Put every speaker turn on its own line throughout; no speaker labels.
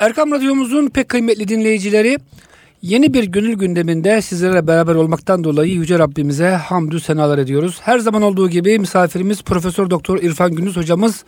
Erkam Radyomuzun pek kıymetli dinleyicileri yeni bir gönül gündeminde sizlerle beraber olmaktan dolayı Yüce Rabbimize hamdü senalar ediyoruz. Her zaman olduğu gibi misafirimiz Profesör Doktor İrfan Gündüz hocamız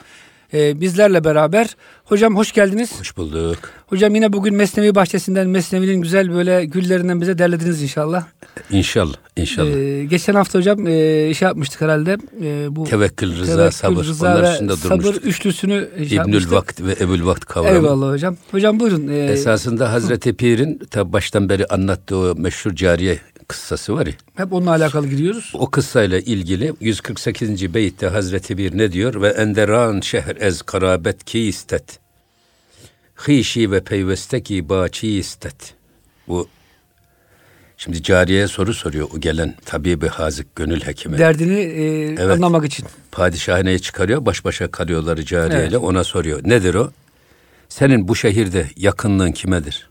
e, bizlerle beraber. Hocam hoş geldiniz.
Hoş bulduk.
Hocam yine bugün Mesnevi bahçesinden Mesnevi'nin güzel böyle güllerinden bize derlediniz inşallah.
İnşallah, inşallah. Ee,
geçen hafta hocam e, şey yapmıştık herhalde.
E, bu Tevekkül, rıza, tevekkül, sabır.
Rıza Onlar üstünde durmuştuk. Sabır üçlüsünü
şey İbnül Vakt ve Ebul Vakt kavramı.
Eyvallah hocam. Hocam buyurun.
E, Esasında Hazreti Pir'in baştan beri anlattığı o meşhur cariye kıssası var ya.
Hep onunla alakalı gidiyoruz.
O kıssayla ilgili 148. beytte Hazreti Bir ne diyor? Ve enderan şehr ez karabet ki istet. Hişi ve peyvesteki baçi istet. Bu Şimdi cariyeye soru soruyor o gelen tabibi hazık gönül hekimi.
Derdini e, evet. anlamak için.
Padişahine çıkarıyor baş başa kalıyorlar cariyeyle evet. ona soruyor. Nedir o? Senin bu şehirde yakınlığın kimedir?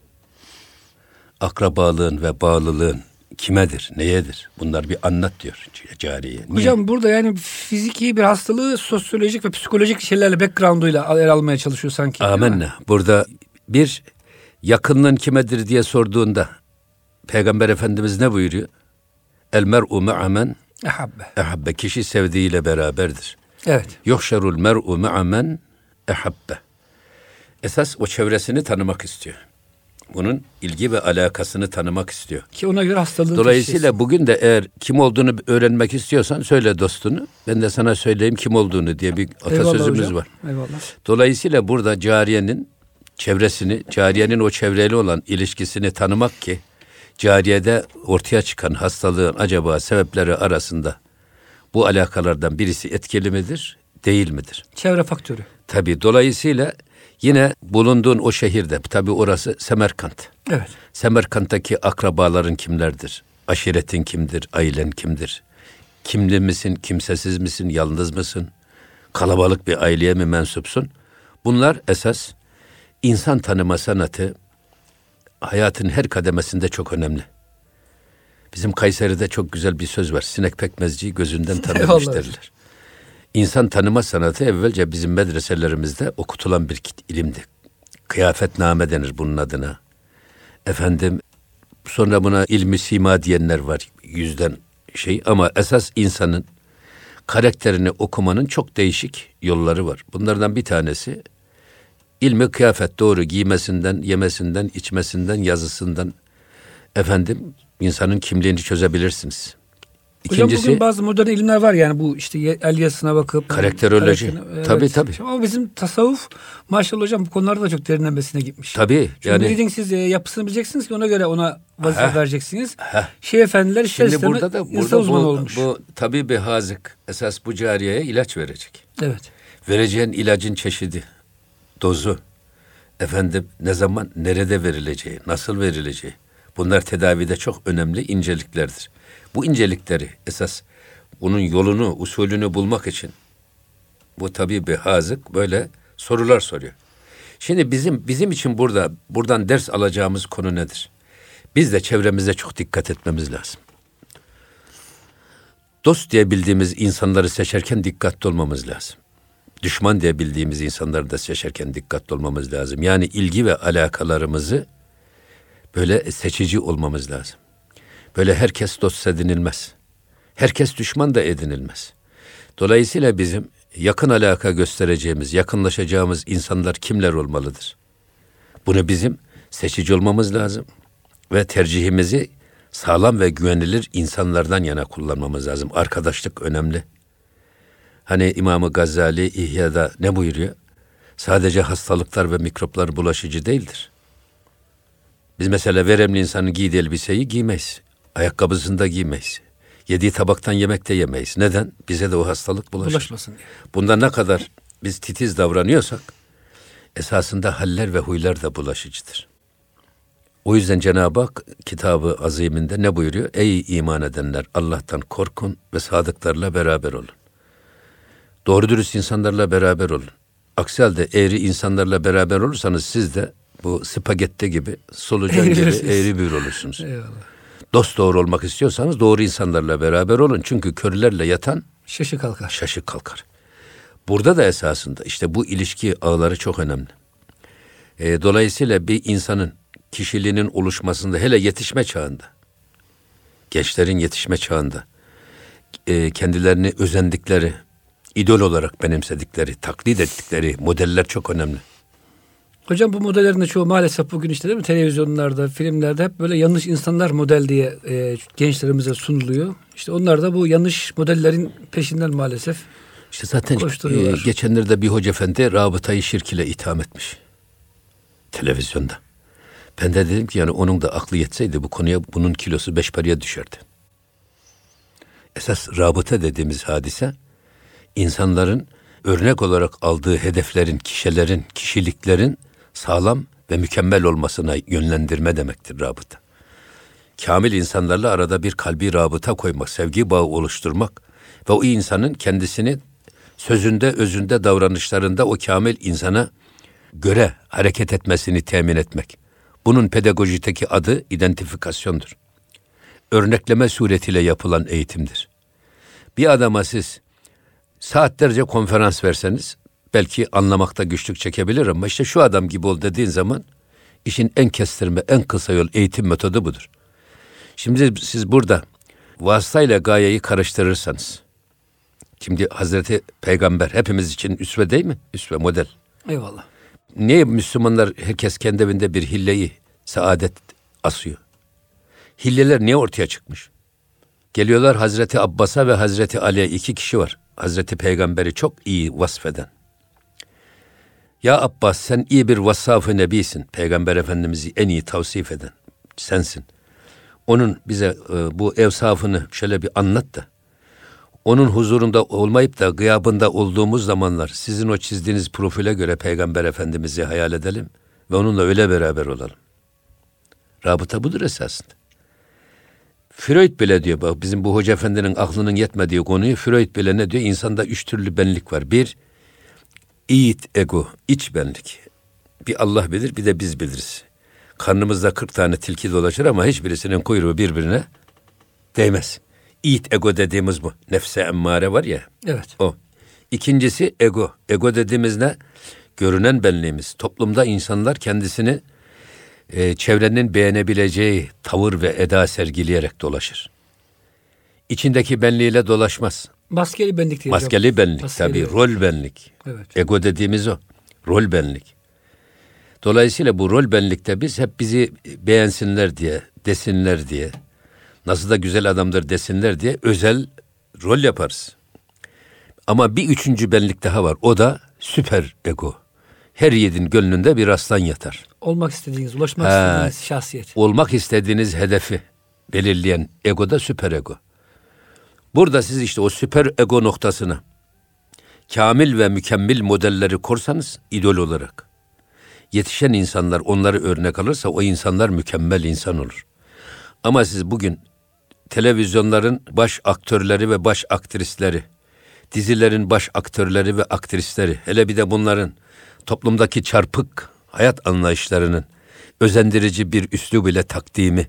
Akrabalığın ve bağlılığın kimedir, neyedir? Bunlar bir anlat diyor cariye. Niye?
Hocam burada yani fiziki bir hastalığı sosyolojik ve psikolojik şeylerle background'uyla ele almaya çalışıyor sanki.
Amenna. Burada bir yakınlığın kimedir diye sorduğunda Peygamber Efendimiz ne buyuruyor? El mer'u me'amen ehabbe. Ehabbe. Kişi sevdiğiyle beraberdir.
Evet.
Yuhşerul mer'u me'amen ehabbe. Esas o çevresini tanımak istiyor bunun ilgi ve alakasını tanımak istiyor.
Ki ona göre hastalığı
Dolayısıyla taşıyasın. bugün de eğer kim olduğunu öğrenmek istiyorsan söyle dostunu. Ben de sana söyleyeyim kim olduğunu diye bir atasözümüz var.
Eyvallah.
Dolayısıyla burada cariyenin çevresini, cariyenin o çevreyle olan ilişkisini tanımak ki cariyede ortaya çıkan hastalığın acaba sebepleri arasında bu alakalardan birisi etkili midir, değil midir?
Çevre faktörü.
Tabii dolayısıyla Yine bulunduğun o şehirde, tabi orası Semerkant.
Evet.
Semerkant'taki akrabaların kimlerdir? Aşiretin kimdir? Ailen kimdir? Kimli misin? Kimsesiz misin? Yalnız mısın? Kalabalık bir aileye mi mensupsun? Bunlar esas insan tanıma sanatı hayatın her kademesinde çok önemli. Bizim Kayseri'de çok güzel bir söz var. Sinek pekmezciyi gözünden tanımış derler. İnsan tanıma sanatı evvelce bizim medreselerimizde okutulan bir ilimdi. Kıyafetname denir bunun adına. Efendim sonra buna ilmi sima diyenler var yüzden şey ama esas insanın karakterini okumanın çok değişik yolları var. Bunlardan bir tanesi ilmi kıyafet doğru giymesinden, yemesinden, içmesinden, yazısından efendim insanın kimliğini çözebilirsiniz.
İkincisi, Hocam bugün bazı modern ilimler var yani bu işte el yazısına bakıp.
Karakteroloji. Evet. Tabii tabii.
Ama bizim tasavvuf maşallah hocam bu konularda da çok derinlemesine gitmiş.
Tabii.
Çünkü yani. Müridin siz e, yapısını bileceksiniz ki ona göre ona vazife ha, vereceksiniz. Ha. Şey efendiler ister Şimdi burada da burada bu, olmuş.
bu tabii bir hazık esas bu cariyeye ilaç verecek.
Evet.
Vereceğin ilacın çeşidi, dozu, efendim ne zaman, nerede verileceği, nasıl verileceği. Bunlar tedavide çok önemli inceliklerdir. Bu incelikleri esas bunun yolunu, usulünü bulmak için bu tabi bir hazık böyle sorular soruyor. Şimdi bizim bizim için burada buradan ders alacağımız konu nedir? Biz de çevremize çok dikkat etmemiz lazım. Dost diye bildiğimiz insanları seçerken dikkatli olmamız lazım. Düşman diye bildiğimiz insanları da seçerken dikkatli olmamız lazım. Yani ilgi ve alakalarımızı böyle seçici olmamız lazım. Böyle herkes dost edinilmez. Herkes düşman da edinilmez. Dolayısıyla bizim yakın alaka göstereceğimiz, yakınlaşacağımız insanlar kimler olmalıdır? Bunu bizim seçici olmamız lazım ve tercihimizi sağlam ve güvenilir insanlardan yana kullanmamız lazım. Arkadaşlık önemli. Hani İmam-ı Gazali İhya'da ne buyuruyor? Sadece hastalıklar ve mikroplar bulaşıcı değildir. Biz mesela veremli insanın giydiği elbiseyi giymeyiz. Ayakkabısını da giymeyiz. Yediği tabaktan yemek de yemeyiz. Neden? Bize de o hastalık bulaşır.
Bulaşmasın diye.
Bunda ne kadar biz titiz davranıyorsak esasında haller ve huylar da bulaşıcıdır. O yüzden Cenab-ı Hak kitabı aziminde ne buyuruyor? Ey iman edenler Allah'tan korkun ve sadıklarla beraber olun. Doğru dürüst insanlarla beraber olun. Aksi halde eğri insanlarla beraber olursanız siz de bu spagetti gibi solucan gibi eğri bir olursunuz.
Eyvallah.
Dost doğru olmak istiyorsanız doğru insanlarla beraber olun. Çünkü körlerle yatan
şaşı kalkar.
Şaşı kalkar. Burada da esasında işte bu ilişki ağları çok önemli. E, dolayısıyla bir insanın kişiliğinin oluşmasında hele yetişme çağında, gençlerin yetişme çağında e, kendilerini özendikleri, idol olarak benimsedikleri, taklit ettikleri modeller çok önemli.
Hocam bu modellerin de çoğu maalesef bugün işte değil mi televizyonlarda, filmlerde hep böyle yanlış insanlar model diye e, gençlerimize sunuluyor. İşte onlar da bu yanlış modellerin peşinden maalesef
İşte zaten e, geçenlerde bir hoca efendi rabıtayı şirk ile itham etmiş. Televizyonda. Ben de dedim ki yani onun da aklı yetseydi bu konuya bunun kilosu beş paraya düşerdi. Esas rabıta dediğimiz hadise insanların örnek olarak aldığı hedeflerin, kişilerin, kişiliklerin sağlam ve mükemmel olmasına yönlendirme demektir rabıta. Kamil insanlarla arada bir kalbi rabıta koymak, sevgi bağı oluşturmak ve o insanın kendisini sözünde, özünde, davranışlarında o kamil insana göre hareket etmesini temin etmek. Bunun pedagojideki adı identifikasyondur. Örnekleme suretiyle yapılan eğitimdir. Bir adama siz saatlerce konferans verseniz belki anlamakta güçlük çekebilir ama işte şu adam gibi ol dediğin zaman işin en kestirme, en kısa yol eğitim metodu budur. Şimdi siz burada vasıtayla gayeyi karıştırırsanız, şimdi Hazreti Peygamber hepimiz için üsve değil mi? Üsve model.
Eyvallah.
Niye Müslümanlar herkes kendi evinde bir hilleyi, saadet asıyor? Hilleler niye ortaya çıkmış? Geliyorlar Hazreti Abbas'a ve Hazreti Ali'ye iki kişi var. Hazreti Peygamber'i çok iyi vasfeden. Ya Abbas sen iyi bir vassaf-ı nebisin. Peygamber Efendimiz'i en iyi tavsif eden sensin. Onun bize e, bu evsafını şöyle bir anlat da. Onun huzurunda olmayıp da gıyabında olduğumuz zamanlar sizin o çizdiğiniz profile göre Peygamber Efendimiz'i hayal edelim ve onunla öyle beraber olalım. Rabıta budur esasında. Freud bile diyor bak bizim bu hoca efendinin aklının yetmediği konuyu Freud bile ne diyor? İnsanda üç türlü benlik var. Bir, id ego, iç benlik. Bir Allah bilir bir de biz biliriz. Karnımızda kırk tane tilki dolaşır ama hiçbirisinin kuyruğu birbirine değmez. İd ego dediğimiz bu. Nefse emmare var ya.
Evet.
O. İkincisi ego. Ego dediğimiz ne? Görünen benliğimiz. Toplumda insanlar kendisini e, çevrenin beğenebileceği tavır ve eda sergileyerek dolaşır. İçindeki benliğiyle dolaşmaz.
Maskeli benlik diye.
Maskeli benlik Maskeli tabii. Benlik. Rol benlik. Evet. Ego dediğimiz o. Rol benlik. Dolayısıyla bu rol benlikte biz hep bizi beğensinler diye, desinler diye, nasıl da güzel adamdır desinler diye özel rol yaparız. Ama bir üçüncü benlik daha var. O da süper ego. Her yedin gönlünde bir aslan yatar.
Olmak istediğiniz, ulaşmak ha, istediğiniz şahsiyet.
Olmak istediğiniz hedefi belirleyen ego da süper ego. Burada siz işte o süper ego noktasına kamil ve mükemmel modelleri korsanız idol olarak yetişen insanlar onları örnek alırsa o insanlar mükemmel insan olur. Ama siz bugün televizyonların baş aktörleri ve baş aktrisleri, dizilerin baş aktörleri ve aktrisleri, hele bir de bunların toplumdaki çarpık hayat anlayışlarının özendirici bir üslub ile takdimi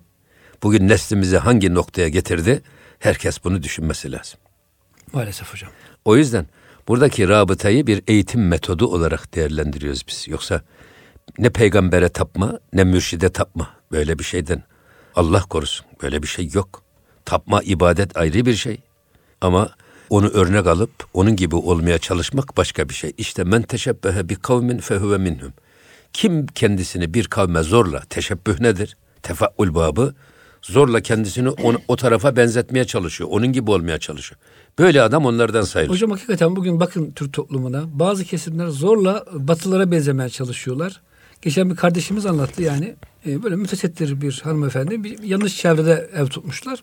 bugün neslimizi hangi noktaya getirdi? Herkes bunu düşünmesi lazım.
Maalesef hocam.
O yüzden buradaki rabıtayı bir eğitim metodu olarak değerlendiriyoruz biz. Yoksa ne peygambere tapma ne mürşide tapma böyle bir şeyden Allah korusun böyle bir şey yok. Tapma ibadet ayrı bir şey. Ama onu örnek alıp onun gibi olmaya çalışmak başka bir şey. İşte men teşebbehe bi kavmin fehuve minhum. Kim kendisini bir kavme zorla teşebbüh nedir? Tefaul babı zorla kendisini on, o tarafa benzetmeye çalışıyor. Onun gibi olmaya çalışıyor. Böyle adam onlardan sayılır.
Hocam hakikaten bugün bakın Türk toplumuna bazı kesimler zorla batılara benzemeye çalışıyorlar. Geçen bir kardeşimiz anlattı yani e, böyle mütesettir bir hanımefendi bir yanlış çevrede ev tutmuşlar.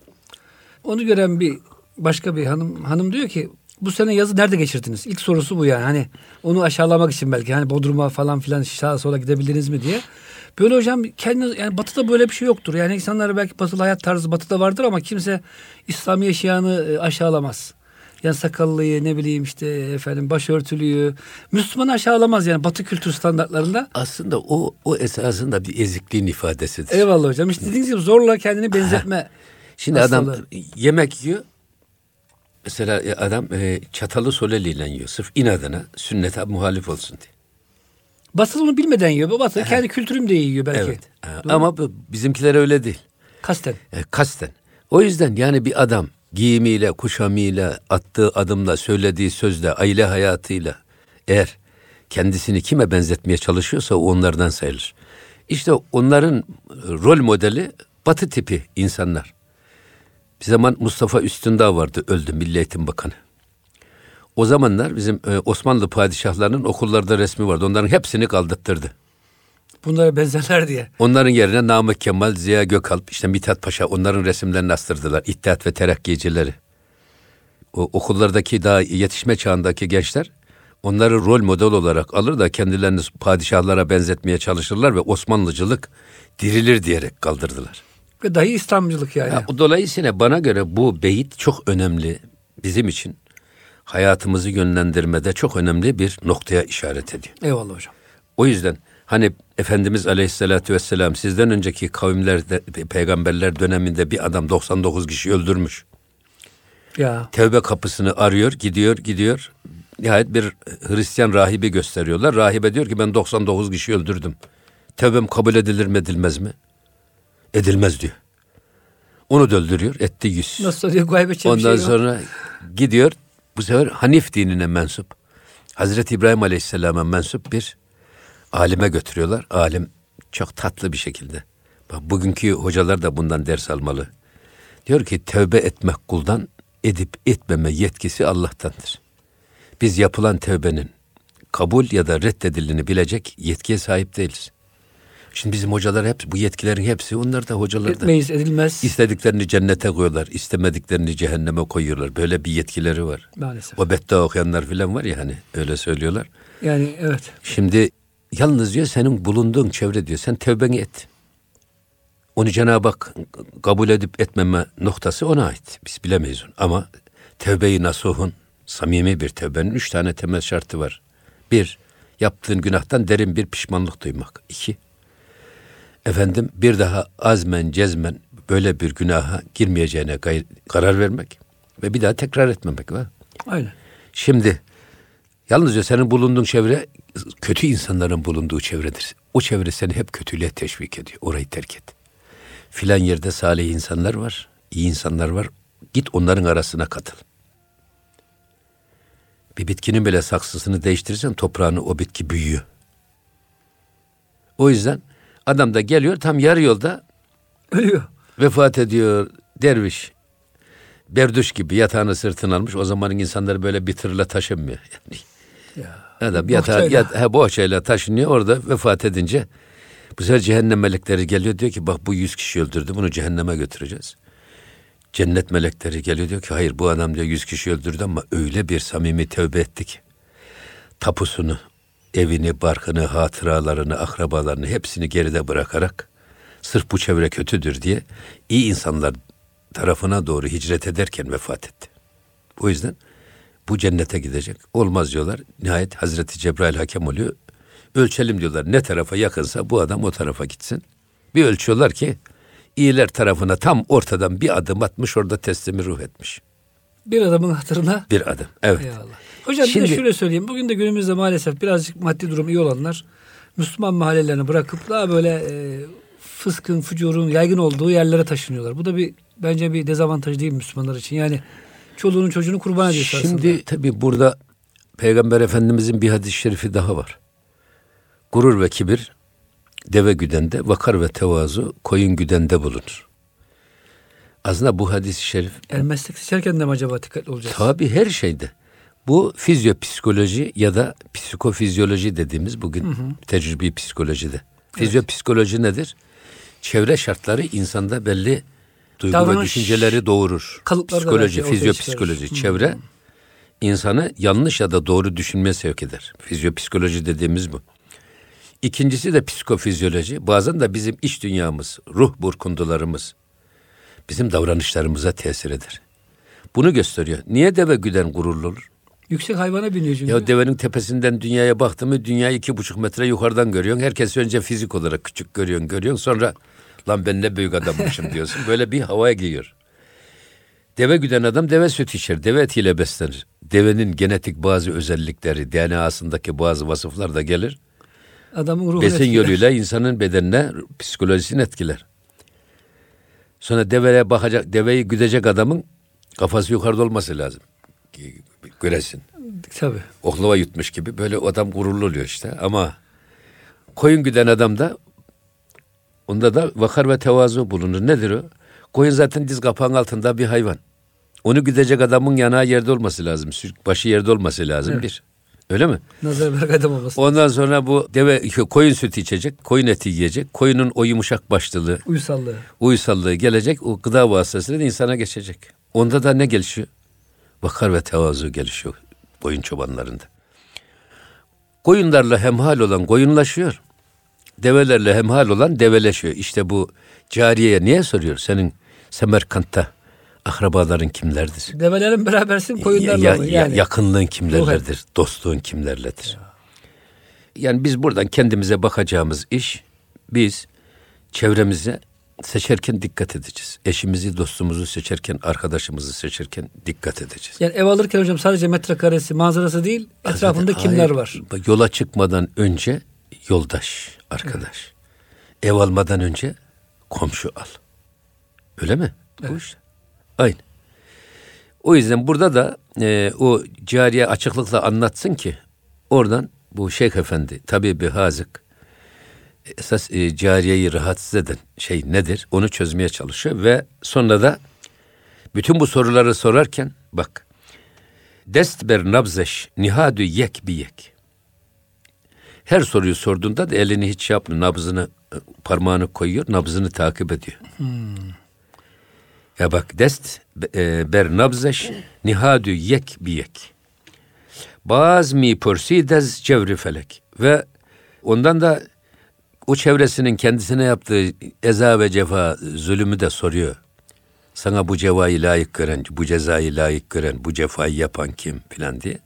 Onu gören bir başka bir hanım hanım diyor ki bu sene yazı nerede geçirdiniz? İlk sorusu bu yani. Hani onu aşağılamak için belki hani Bodrum'a falan filan sağa sola gidebildiniz mi diye. Böyle hocam kendi yani batıda böyle bir şey yoktur. Yani insanlar belki batılı hayat tarzı batıda vardır ama kimse İslam yaşayanı e, aşağılamaz. Yani sakallıyı ne bileyim işte efendim başörtülüyü Müslüman aşağılamaz yani batı kültür standartlarında.
Aslında o o esasında bir ezikliğin ifadesidir.
Eyvallah hocam. İşte dediğiniz gibi zorla kendini benzetme.
Şimdi hastalığı. adam yemek yiyor Mesela e, adam e, çatalı soleliyle yiyor. Sırf inadına sünnete muhalif olsun diye.
Batı onu bilmeden yiyor. Batı kendi kültürüm de yiyor belki.
Evet. Ha, Ama bizimkiler öyle değil.
Kasten.
E, kasten. O yüzden yani bir adam giyimiyle, kuşamıyla, attığı adımla, söylediği sözle, aile hayatıyla eğer kendisini kime benzetmeye çalışıyorsa o onlardan sayılır. İşte onların rol modeli batı tipi insanlar. Bir zaman Mustafa Üstündağ vardı öldü Milli Eğitim Bakanı. O zamanlar bizim e, Osmanlı padişahlarının okullarda resmi vardı. Onların hepsini kaldırttırdı.
Bunlara benzerler diye.
Onların yerine Namık Kemal, Ziya Gökalp, işte Mithat Paşa onların resimlerini astırdılar. İttihat ve Terakkiyecileri. O okullardaki daha yetişme çağındaki gençler onları rol model olarak alır da kendilerini padişahlara benzetmeye çalışırlar ve Osmanlıcılık dirilir diyerek kaldırdılar.
Ve dahi İslamcılık yani.
Ya, dolayısıyla bana göre bu beyit çok önemli bizim için. Hayatımızı yönlendirmede çok önemli bir noktaya işaret ediyor.
Eyvallah hocam.
O yüzden hani Efendimiz Aleyhisselatü Vesselam sizden önceki kavimlerde, peygamberler döneminde bir adam 99 kişi öldürmüş.
Ya.
Tevbe kapısını arıyor, gidiyor, gidiyor. Nihayet bir Hristiyan rahibi gösteriyorlar. Rahibe diyor ki ben 99 kişi öldürdüm. Tevbem kabul edilir mi edilmez mi? Edilmez diyor. Onu da öldürüyor. Etti yüz.
Nasıl diyor gaybet şey
Ondan
şey
sonra gidiyor bu sefer Hanif dinine mensup. Hazreti İbrahim Aleyhisselam'a mensup bir alime götürüyorlar. Alim çok tatlı bir şekilde. Bak bugünkü hocalar da bundan ders almalı. Diyor ki tövbe etmek kuldan, edip etmeme yetkisi Allah'tandır. Biz yapılan tövbenin kabul ya da reddedildiğini bilecek yetkiye sahip değiliz. Şimdi bizim hocalar hep bu yetkilerin hepsi onlar da hocalar.
Etmeyiz edilmez.
İstediklerini cennete koyuyorlar, istemediklerini cehenneme koyuyorlar. Böyle bir yetkileri var.
Maalesef.
O beddua okuyanlar falan var ya hani öyle söylüyorlar.
Yani evet.
Şimdi yalnız diyor senin bulunduğun çevre diyor sen tevbeni et. Onu Cenab-ı Hak kabul edip etmeme noktası ona ait. Biz bilemeyiz onu. Ama tevbe-i nasuhun, samimi bir tevbenin üç tane temel şartı var. Bir, yaptığın günahtan derin bir pişmanlık duymak. İki, efendim bir daha azmen cezmen böyle bir günaha girmeyeceğine gay- karar vermek ve bir daha tekrar etmemek var.
Aynen.
Şimdi yalnızca senin bulunduğun çevre kötü insanların bulunduğu çevredir. O çevre seni hep kötülüğe teşvik ediyor. Orayı terk et. Filan yerde salih insanlar var, iyi insanlar var. Git onların arasına katıl. Bir bitkinin bile saksısını değiştirirsen toprağını o bitki büyüyor. O yüzden adam da geliyor tam yarı yolda
Ölüyor.
vefat ediyor derviş. Berduş gibi yatağını sırtına almış. O zamanın insanları böyle bir tırla taşınmıyor. Yani
Ya.
adam yatağı,
Bohçayla.
yat, he, bohçayla taşınıyor. Orada vefat edince bu sefer cehennem melekleri geliyor. Diyor ki bak bu yüz kişi öldürdü. Bunu cehenneme götüreceğiz. Cennet melekleri geliyor diyor ki hayır bu adam diyor yüz kişi öldürdü ama öyle bir samimi tövbe ettik. Tapusunu, evini, barkını, hatıralarını, akrabalarını hepsini geride bırakarak sırf bu çevre kötüdür diye iyi insanlar tarafına doğru hicret ederken vefat etti. O yüzden bu cennete gidecek. Olmaz diyorlar. Nihayet Hazreti Cebrail hakem oluyor. Ölçelim diyorlar. Ne tarafa yakınsa bu adam o tarafa gitsin. Bir ölçüyorlar ki iyiler tarafına tam ortadan bir adım atmış orada teslimi ruh etmiş.
Bir adamın hatırına.
Bir adım. Evet.
Eyvallah. Hocam bir
Şimdi-
de şöyle söyleyeyim. Bugün de günümüzde maalesef birazcık maddi durum iyi olanlar Müslüman mahallelerini bırakıp daha böyle e, fıskın, fucurun yaygın olduğu yerlere taşınıyorlar. Bu da bir bence bir dezavantaj değil Müslümanlar için. Yani çoluğunun çocuğunu kurban ediyor
Şimdi
aslında.
tabi burada Peygamber Efendimizin bir hadis-i şerifi daha var. Gurur ve kibir deve güdende, vakar ve tevazu koyun güdende bulunur. Aslında bu hadis-i şerif
El meslek seçerken de mi acaba dikkatli olacağız?
tabi her şeyde. Bu fizyopsikoloji ya da psikofizyoloji dediğimiz bugün tecrübi psikolojide. Fizyopsikoloji nedir? Çevre şartları insanda belli duygu ve
Davranış
düşünceleri doğurur. Psikoloji, fizyopsikoloji,
çıkarır.
çevre insanı yanlış ya da doğru düşünmeye sevk eder. Fizyopsikoloji dediğimiz bu. İkincisi de psikofizyoloji. Bazen de bizim iç dünyamız, ruh burkundularımız bizim davranışlarımıza tesir eder. Bunu gösteriyor. Niye deve güden gururlu olur?
Yüksek hayvana biniyor çünkü.
Ya devenin tepesinden dünyaya baktı mı dünyayı iki buçuk metre yukarıdan görüyorsun. Herkes önce fizik olarak küçük görüyorsun, görüyorsun. Sonra lan ben ne büyük adammışım diyorsun. Böyle bir havaya giriyor. Deve güden adam deve süt içer, deve etiyle beslenir. Devenin genetik bazı özellikleri, DNA'sındaki bazı vasıflar da gelir.
Adamın ruhunu
Besin
etkiler.
yoluyla insanın bedenine psikolojisini etkiler. Sonra deveye bakacak, deveyi güdecek adamın kafası yukarıda olması lazım. Ki Göresin.
Tabii.
Oklava yutmuş gibi böyle adam gururlu oluyor işte. Ama koyun güden adam da onda da vakar ve tevazu bulunur. Nedir o? Koyun zaten diz kapağın altında bir hayvan. Onu güdecek adamın yanağı yerde olması lazım. Başı yerde olması lazım
Evet.
bir. Öyle mi?
Nazar bırak adam olmasın.
Ondan sonra bu deve koyun sütü içecek, koyun eti yiyecek. Koyunun o yumuşak başlılığı,
Uysallığı.
uysallığı gelecek. O gıda vasıtasıyla insana geçecek. Onda da ne gelişiyor? Vakar ve tevazu gelişiyor koyun çobanlarında. Koyunlarla hemhal olan koyunlaşıyor. Develerle hemhal olan develeşiyor. İşte bu cariyeye niye soruyor? Senin Semerkant'ta akrabaların kimlerdir?
Develerin berabersin koyunlarla
Ya- ya-
yani.
yakınlığın kimlerledir? Dostluğun kimlerledir? Yani biz buradan kendimize bakacağımız iş, biz çevremize seçerken dikkat edeceğiz. Eşimizi, dostumuzu seçerken, arkadaşımızı seçerken dikkat edeceğiz.
Yani ev alırken hocam sadece metrekaresi, manzarası değil, etrafında
Hayır,
kimler var?
bak, Yola çıkmadan önce yoldaş, arkadaş. Ev almadan önce komşu al. Öyle mi? Bu işte. Aynı. O yüzden burada da e, o cariye açıklıkla anlatsın ki oradan bu Şeyh Efendi tabii bir hazık esas e, cariyeyi rahatsız eden şey nedir? Onu çözmeye çalışıyor ve sonra da bütün bu soruları sorarken bak dest ber nabzeş nihadü yek bi yek. Her soruyu sorduğunda da elini hiç şey yapmıyor. Nabzını e, parmağını koyuyor, nabzını takip ediyor. Ya bak dest e, ber nabzeş nihadü yek bi yek. Baz mi pörsidez cevri felek. Ve ondan da o çevresinin kendisine yaptığı eza ve cefa zulümü de soruyor. Sana bu cevayı layık gören, bu cezayı layık gören, bu cefayı yapan kim filan diye.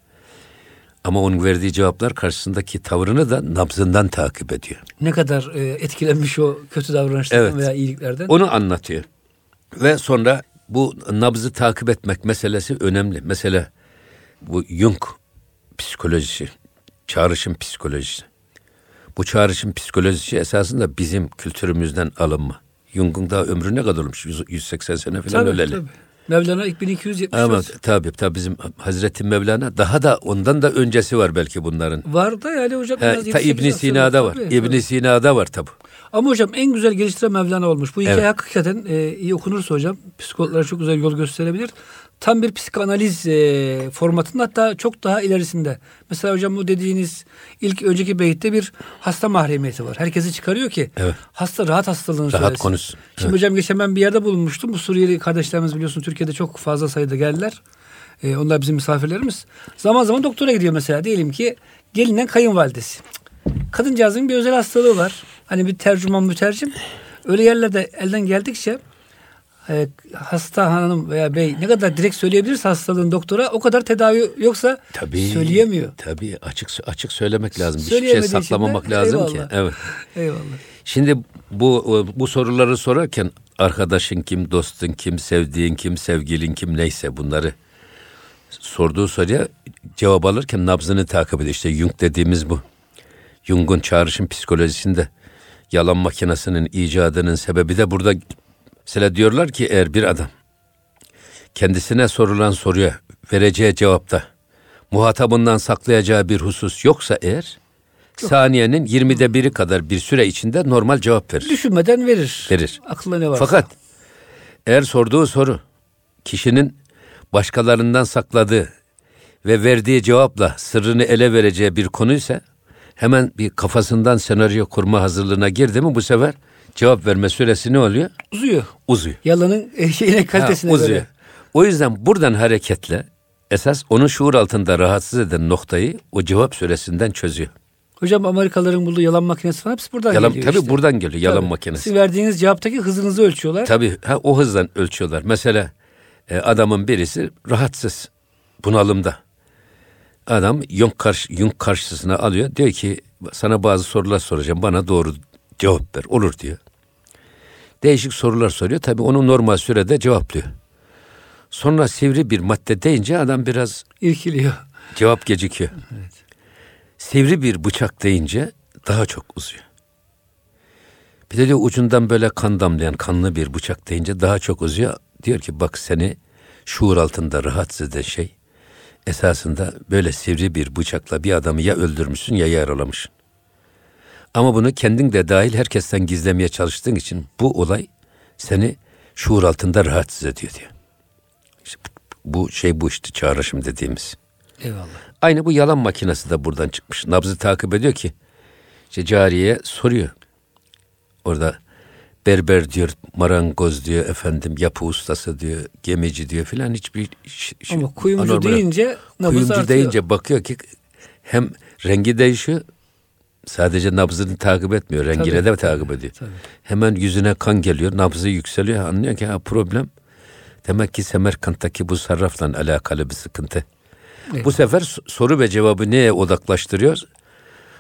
Ama onun verdiği cevaplar karşısındaki tavrını da nabzından takip ediyor.
Ne kadar e, etkilenmiş o kötü davranışlardan
Evet.
veya iyiliklerden.
Onu anlatıyor. Ve sonra bu nabzı takip etmek meselesi önemli. Mesela bu Jung psikolojisi, çağrışım psikolojisi. Bu çağrışım psikolojisi esasında bizim kültürümüzden alınma. Jung'un daha ömrü ne kadar olmuş? Yüz- 180 sene falan
tabii,
öleli.
tabii. Mevlana ilk 1274.
Ama tabii tabii bizim Hazreti Mevlana daha da ondan da öncesi var belki bunların.
Var da yani hocam.
He, ta
7-8
İbn Sina'da var.
tabii,
İbn. Sina'da var tabii.
Ama hocam en güzel geliştiren Mevlana olmuş. Bu hikaye
Evet.
hakikaten e, iyi okunursa hocam psikologlara çok güzel yol gösterebilir. Tam bir psikanaliz e, formatında hatta çok daha ilerisinde. Mesela hocam bu dediğiniz ilk önceki beyitte bir hasta mahremiyeti var. Herkesi çıkarıyor ki
Evet.
hasta rahat hastalığını
Rahat
söylesin.
konuşsun.
Şimdi
Evet.
hocam geçen ben bir yerde bulunmuştum. Bu Suriyeli kardeşlerimiz biliyorsun Türkiye'de çok fazla sayıda geldiler. E, onlar bizim misafirlerimiz. Zaman zaman doktora gidiyor mesela. Diyelim ki gelinen kayınvalidesi. Kadıncağızın bir özel hastalığı var. Hani bir tercüman mütercim. Öyle yerlerde elden geldikçe hasta hanım veya bey ne kadar direkt söyleyebilirse hastalığın doktora o kadar tedavi yoksa
Tabii.
söyleyemiyor.
Tabii açık açık söylemek lazım. Hiçbir şey saklamamak lazım ki.
eyvallah.
Evet.
Eyvallah.
Şimdi bu bu soruları sorarken arkadaşın kim, dostun kim, sevdiğin kim, sevgilin kim neyse bunları sorduğu soruya cevap alırken nabzını takip ediyor. İşte Jung dediğimiz bu. Jung'un çağrışım psikolojisinde yalan makinesinin icadının sebebi de burada. Mesela diyorlar ki eğer bir adam kendisine sorulan soruya vereceği cevapta muhatabından saklayacağı bir husus yoksa eğer saniyenin 20'de biri kadar bir süre içinde normal cevap verir.
Düşünmeden verir.
Verir.
Aklına ne varsa.
Fakat eğer sorduğu soru kişinin başkalarından sakladığı ve verdiği cevapla sırrını ele vereceği bir konuysa hemen bir kafasından senaryo kurma hazırlığına girdi mi bu sefer cevap verme süresi ne oluyor?
uzuyor.
Uzuyor.
Yalanın e, şeyine kalitesine
Ha, uzuyor.
göre.
O yüzden buradan hareketle esas onun şuur altında rahatsız eden noktayı o cevap süresinden çözüyor.
Hocam Amerikalıların bulduğu yalan makinesi falan hepsi buradan
Yalan,
geliyor
tabii
işte.
buradan geliyor yalan
Tabii.
makinesi.
Sizin verdiğiniz cevaptaki hızınızı ölçüyorlar.
Tabii ha, o hızdan ölçüyorlar. Mesela e, adamın birisi rahatsız, bunalımda. Adam Jung, karşı, Jung karşısına alıyor. Diyor ki sana bazı sorular soracağım. Bana doğru cevap ver. Olur diyor. Değişik sorular soruyor. Tabii onu normal sürede cevaplıyor. Sonra sivri bir madde deyince adam biraz
İrkiliyor.
cevap gecikiyor. Sivri bir bıçak deyince daha çok uzuyor. Bir de diyor ucundan böyle kan damlayan kanlı bir bıçak deyince daha çok uzuyor. Diyor ki bak seni şuur altında rahatsız eden şey esasında böyle sivri bir bıçakla bir adamı ya öldürmüşsün ya yaralamışsın. Ama bunu kendin de dahil herkesten gizlemeye çalıştığın için bu olay seni şuur altında rahatsız ediyor diyor. İşte bu şey bu işte çağrışım dediğimiz.
Eyvallah.
Aynı bu yalan makinesi de buradan çıkmış. Nabzı takip ediyor ki işte cariye soruyor. Orada berber diyor, marangoz diyor, efendim yapı ustası diyor, gemici diyor filan hiçbir ş- ş-
Ama kuyumcu
anormal-
deyince nabız
kuyumcu
artıyor.
deyince bakıyor ki hem rengi değişiyor sadece nabzını takip etmiyor. Rengine
Tabii.
de takip ediyor.
Tabii.
Hemen yüzüne kan geliyor, nabzı yükseliyor. Anlıyor ki ha problem demek ki Semerkant'taki bu sarrafla alakalı bir sıkıntı. Bu sefer soru ve cevabı neye odaklaştırıyor?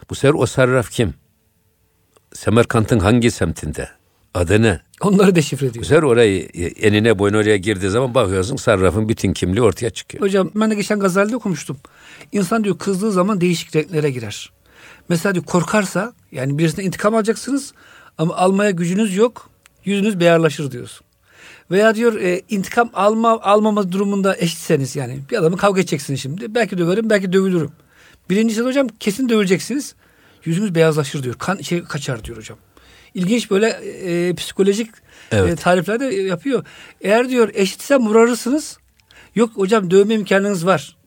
Bu sefer o sarraf kim? Semerkant'ın hangi semtinde? Adı ne?
Onları deşifre
Bu
ediyor.
sefer orayı e, enine boyuna oraya girdiği zaman bakıyorsun sarrafın bütün kimliği ortaya çıkıyor.
Hocam ben de geçen Gazali'de okumuştum. İnsan diyor kızdığı zaman değişik renklere girer. Mesela diyor korkarsa yani birisine intikam alacaksınız ama almaya gücünüz yok. Yüzünüz beyarlaşır diyorsun. Veya diyor e, intikam alma almama durumunda eşitseniz yani bir adamı kavga edeceksiniz şimdi. Belki döverim belki dövülürüm. Birincisi hocam kesin dövüleceksiniz. Yüzünüz beyazlaşır diyor. Kan şey kaçar diyor hocam. İlginç böyle e, psikolojik
Evet.
e, tarifler de yapıyor. Eğer diyor eşitsem vurarırsınız. Yok hocam dövme imkanınız var.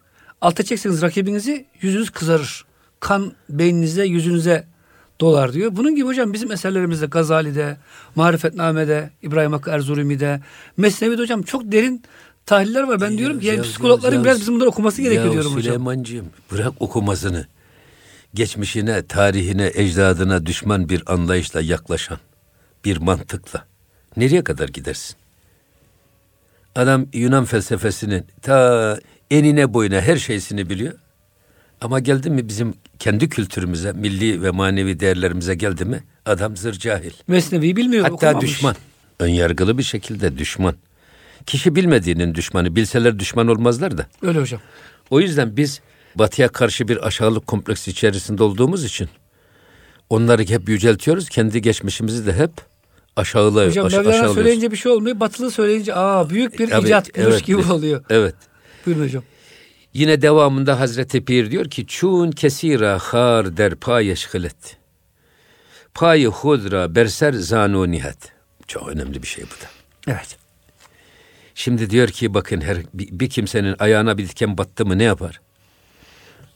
Alta çekseniz rakibinizi yüzünüz kızarır. Kan beyninize yüzünüze dolar diyor. Bunun gibi hocam bizim eserlerimizde Gazali'de, Marifetname'de, İbrahim Hakkı Erzurumi'de, Mesnevi'de hocam çok derin tahliller var. Ben diyorum ki yani
Ya-
psikologların
ya-
biraz bizim bunları okuması gerekiyor
ya
diyorum hocam.
Süleymancığım bırak okumasını. Geçmişine, tarihine, ecdadına düşman bir anlayışla yaklaşan bir mantıkla nereye kadar gidersin? Adam Yunan felsefesinin ta enine boyuna her şeysini biliyor. Ama geldi mi bizim kendi kültürümüze, milli ve manevi değerlerimize geldi mi adam zır cahil.
Mesnevi'yi bilmiyor.
Hatta
okumamış.
düşman. Önyargılı bir şekilde düşman. Kişi bilmediğinin düşmanı. Bilseler düşman olmazlar da.
Öyle hocam.
O yüzden biz batıya karşı bir aşağılık kompleksi içerisinde olduğumuz için onları hep yüceltiyoruz. Kendi geçmişimizi de hep aşağılay,
Hocam
aş-
Mevlana söyleyince bir şey olmuyor. Batılı söyleyince aa büyük bir
Tabii,
icat bulmuş
evet,
gibi oluyor.
Evet.
Buyurun hocam.
Yine devamında Hazreti Pir diyor ki çun kesira har der paye şıkılet. Paye hudra berser zanu nihat. Çok önemli bir şey bu da.
Evet.
Şimdi diyor ki bakın her bir, kimsenin ayağına bir diken battı mı ne yapar?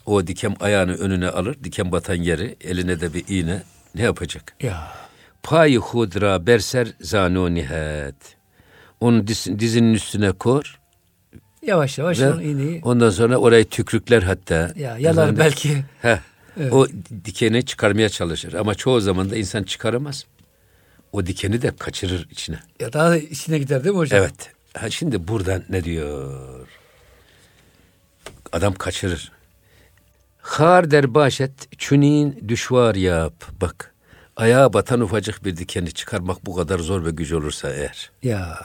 O diken ayağını önüne alır, diken batan yeri eline de bir iğne ne yapacak?
Ya.
Payı hudra berser zanu nihat. Onu diz- dizinin üstüne kor
Yavaş yavaş
ve
onu iğneyi.
ondan sonra orayı tükrükler hatta.
Ya yalar
Efendim,
belki.
Heh,
Evet.
O dikeni çıkarmaya çalışır ama çoğu zaman da insan çıkaramaz. O dikeni de kaçırır içine.
Ya daha da içine gider değil mi hocam?
Evet. Ha şimdi buradan ne diyor? Adam kaçırır. Har der başet çünin düşvar yap. Bak ayağa batan ufacık bir dikeni çıkarmak bu kadar zor ve güç olursa eğer.
Ya.